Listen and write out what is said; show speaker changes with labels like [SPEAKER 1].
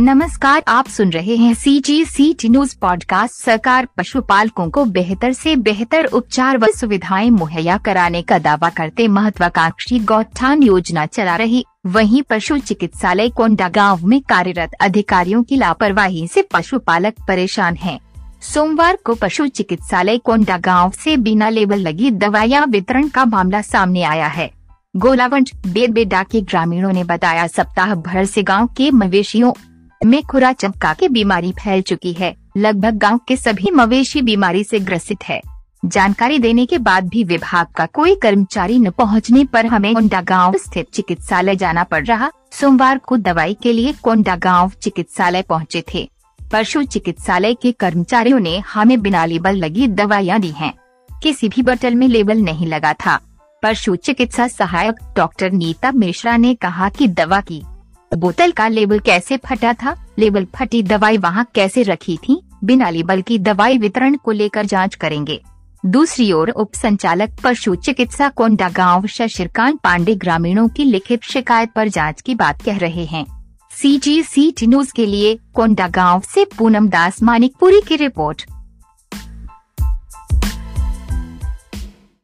[SPEAKER 1] नमस्कार, आप सुन रहे हैं C G C T news podcast सरकार पशुपालकों को बेहतर से बेहतर उपचार व सुविधाएँ मुहैया कराने का दावा करते महत्वाकांक्षी गौठान योजना चला रही। वहीं पशु चिकित्सालय कोंडा गाँव में कार्यरत अधिकारियों की लापरवाही से पशुपालक परेशान हैं। सोमवार को पशु चिकित्सालय कोंडा गाँव से बिना लेबल लगी दवाइयाँ वितरण का मामला सामने आया है। गोलावंट बेदबेडा के ग्रामीणों ने बताया, सप्ताह भर से गाँव के मवेशियों में खुरा चमका की बीमारी फैल चुकी है। लगभग गाँव के सभी मवेशी बीमारी से ग्रसित है। जानकारी देने के बाद भी विभाग का कोई कर्मचारी न पहुँचने पर हमें कोंडा गाँव स्थित चिकित्सालय जाना पड़ रहा। सोमवार को दवाई के लिए कोंडा गाँव चिकित्सालय पहुँचे थे। पशु चिकित्सालय के कर्मचारियों ने हमें बिना लेबल लगी दवाइयाँ दी हैं। किसी भी बोतल में लेबल नहीं लगा था। पशु चिकित्सा सहायक डॉक्टर नीता मिश्रा ने कहा कि दवा की बोतल का लेबल कैसे फटा था? लेबल फटी दवाई वहाँ कैसे रखी थी? बिना लेबल की दवाई वितरण को लेकर जाँच करेंगे। दूसरी ओर उप संचालक पशु चिकित्सा कोंडा गाँव शशिरकांत पांडे ग्रामीणों की लिखित शिकायत पर जाँच की बात कह रहे हैं। C G C T news के लिए कोंडा गाँव से पूनम दास मानिकपुरी की रिपोर्ट।